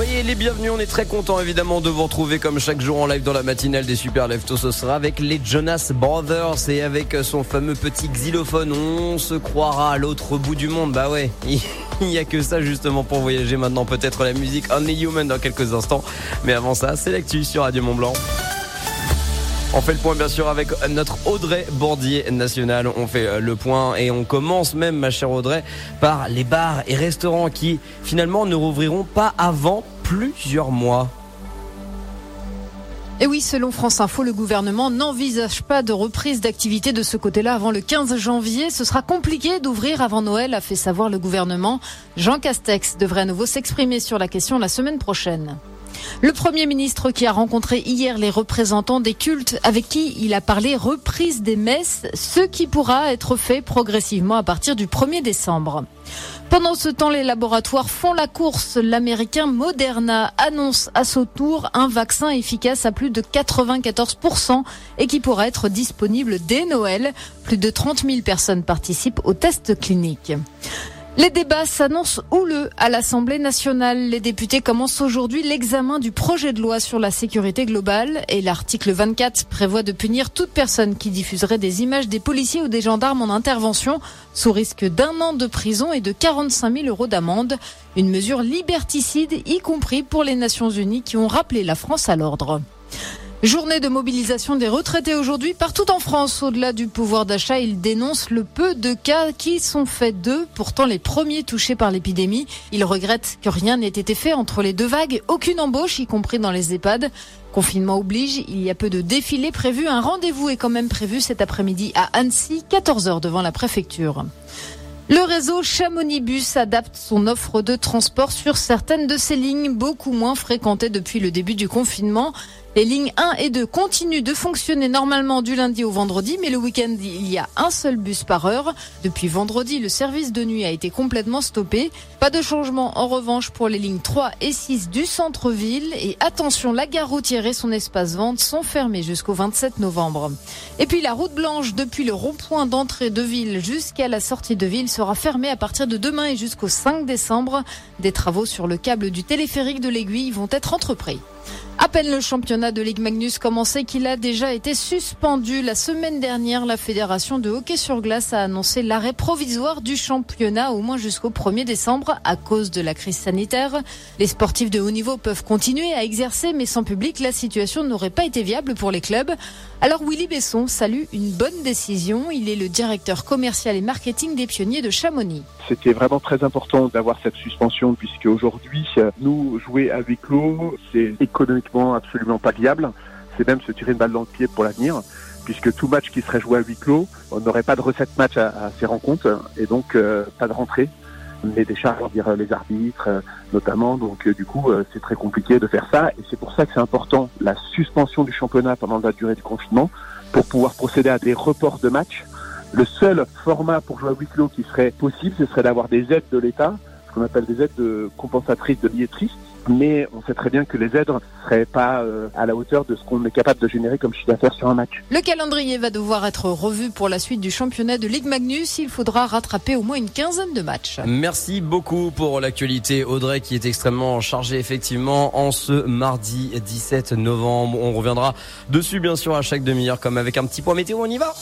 Soyez les bienvenus, on est très content évidemment de vous retrouver comme chaque jour en live dans la matinale des Super Leftos. Ce sera avec les Jonas Brothers et avec son fameux petit xylophone. On se croira à l'autre bout du monde. Bah ouais, il n'y a que ça justement pour voyager maintenant. Peut-être la musique Only Human dans quelques instants. Mais avant ça, c'est l'actu sur Radio Mont Blanc. On fait le point bien sûr avec notre Audrey Bordier national. On fait euh, le point et on commence même, ma chère Audrey, par les bars et restaurants qui finalement ne rouvriront pas avant plusieurs mois. Et oui, selon France Info, le gouvernement n'envisage pas de reprise d'activité de ce côté-là avant le 15 janvier. Ce sera compliqué d'ouvrir avant Noël, a fait savoir le gouvernement. Jean Castex devrait à nouveau s'exprimer sur la question la semaine prochaine. Le Premier ministre qui a rencontré hier les représentants des cultes avec qui il a parlé reprise des messes, ce qui pourra être fait progressivement à partir du 1er décembre. Pendant ce temps, les laboratoires font la course. L'américain Moderna annonce à son tour un vaccin efficace à plus de 94% et qui pourra être disponible dès Noël. Plus de 30 000 personnes participent au test clinique. Les débats s'annoncent houleux à l'Assemblée nationale. Les députés commencent aujourd'hui l'examen du projet de loi sur la sécurité globale et l'article 24 prévoit de punir toute personne qui diffuserait des images des policiers ou des gendarmes en intervention sous risque d'un an de prison et de 45 000 euros d'amende. Une mesure liberticide, y compris pour les Nations Unies qui ont rappelé la France à l'ordre. Journée de mobilisation des retraités aujourd'hui partout en France. Au-delà du pouvoir d'achat, ils dénoncent le peu de cas qui sont faits d'eux, pourtant les premiers touchés par l'épidémie. Ils regrettent que rien n'ait été fait entre les deux vagues, aucune embauche, y compris dans les EHPAD. Confinement oblige, il y a peu de défilés prévus. Un rendez-vous est quand même prévu cet après-midi à Annecy, 14h devant la préfecture. Le réseau Chamonix Bus adapte son offre de transport sur certaines de ses lignes beaucoup moins fréquentées depuis le début du confinement. Les lignes 1 et 2 continuent de fonctionner normalement du lundi au vendredi, mais le week-end, il y a un seul bus par heure. Depuis vendredi, le service de nuit a été complètement stoppé. Pas de changement en revanche pour les lignes 3 et 6 du centre-ville. Et attention, la gare routière et son espace vente sont fermés jusqu'au 27 novembre. Et puis la route blanche depuis le rond-point d'entrée de ville jusqu'à la sortie de ville sera fermée à partir de demain et jusqu'au 5 décembre. Des travaux sur le câble du téléphérique de l'aiguille vont être entrepris. À peine le championnat de Ligue Magnus commencé qu'il a déjà été suspendu. La semaine dernière, la Fédération de hockey sur glace a annoncé l'arrêt provisoire du championnat au moins jusqu'au 1er décembre à cause de la crise sanitaire. Les sportifs de haut niveau peuvent continuer à exercer, mais sans public, la situation n'aurait pas été viable pour les clubs. Alors Willy Besson salue une bonne décision. Il est le directeur commercial et marketing des pionniers de Chamonix. C'était vraiment très important d'avoir cette suspension puisque aujourd'hui, nous jouer huis clos, c'est économiquement absolument pas viable. C'est même se tirer une balle dans le pied pour l'avenir puisque tout match qui serait joué à huis clos, on n'aurait pas de recette match à, ces rencontres et donc euh, pas de rentrée mais des charges, dire les arbitres euh, notamment. Donc euh, du coup, euh, c'est très compliqué de faire ça. Et c'est pour ça que c'est important la suspension du championnat pendant la durée du confinement pour pouvoir procéder à des reports de matchs. Le seul format pour jouer à huis clos qui serait possible, ce serait d'avoir des aides de l'État, ce qu'on appelle des aides compensatrices de billets tristes mais on sait très bien que les aides ne seraient pas euh, à la hauteur de ce qu'on est capable de générer comme chiffre d'affaires sur un match. Le calendrier va devoir être revu pour la suite du championnat de Ligue Magnus. Il faudra rattraper au moins une quinzaine de matchs. Merci beaucoup pour l'actualité, Audrey, qui est extrêmement chargée effectivement en ce mardi 17 novembre. On reviendra dessus bien sûr à chaque demi-heure, comme avec un petit point météo. On y va.